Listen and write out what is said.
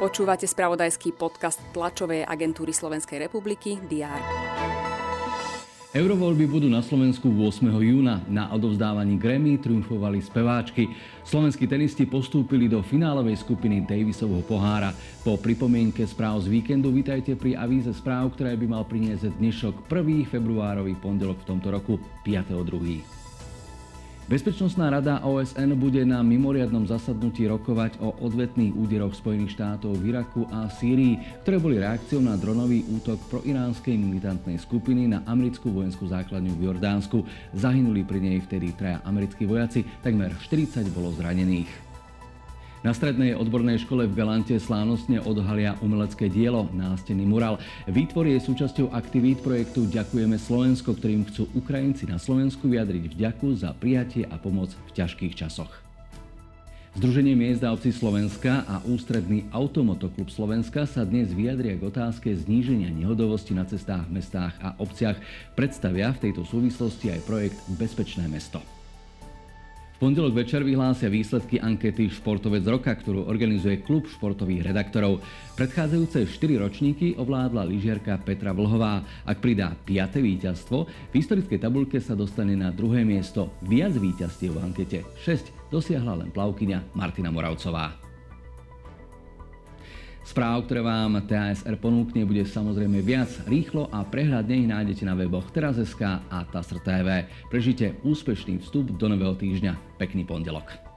Počúvate spravodajský podcast tlačovej agentúry Slovenskej republiky DR. Eurovoľby budú na Slovensku 8. júna. Na odovzdávaní Grammy triumfovali speváčky. Slovenskí tenisti postúpili do finálovej skupiny Davisovho pohára. Po pripomienke správ z víkendu vítajte pri avíze správ, ktoré by mal priniesť dnešok 1. februárový pondelok v tomto roku 5.2. Bezpečnostná rada OSN bude na mimoriadnom zasadnutí rokovať o odvetných úderoch Spojených štátov v Iraku a Sýrii, ktoré boli reakciou na dronový útok proiránskej militantnej skupiny na americkú vojenskú základňu v Jordánsku. Zahynuli pri nej vtedy traja americkí vojaci, takmer 40 bolo zranených. Na strednej odbornej škole v Galante slávnostne odhalia umelecké dielo, nástený mural. Výtvor je súčasťou aktivít projektu Ďakujeme Slovensko, ktorým chcú Ukrajinci na Slovensku vyjadriť vďaku za prijatie a pomoc v ťažkých časoch. Združenie miest a obcí Slovenska a ústredný Automotoklub Slovenska sa dnes vyjadria k otázke zníženia nehodovosti na cestách, mestách a obciach. Predstavia v tejto súvislosti aj projekt Bezpečné mesto pondelok večer vyhlásia výsledky ankety Športovec roka, ktorú organizuje klub športových redaktorov. Predchádzajúce 4 ročníky ovládla lyžiarka Petra Vlhová. Ak pridá 5. víťazstvo, v historickej tabulke sa dostane na druhé miesto. Viac víťazstiev v ankete 6 dosiahla len plavkyňa Martina Moravcová. Správ, ktoré vám TASR ponúkne, bude samozrejme viac. Rýchlo a prehľadne ich nájdete na weboch teraz.sk a TASR TV. Prežite úspešný vstup do nového týždňa. Pekný pondelok.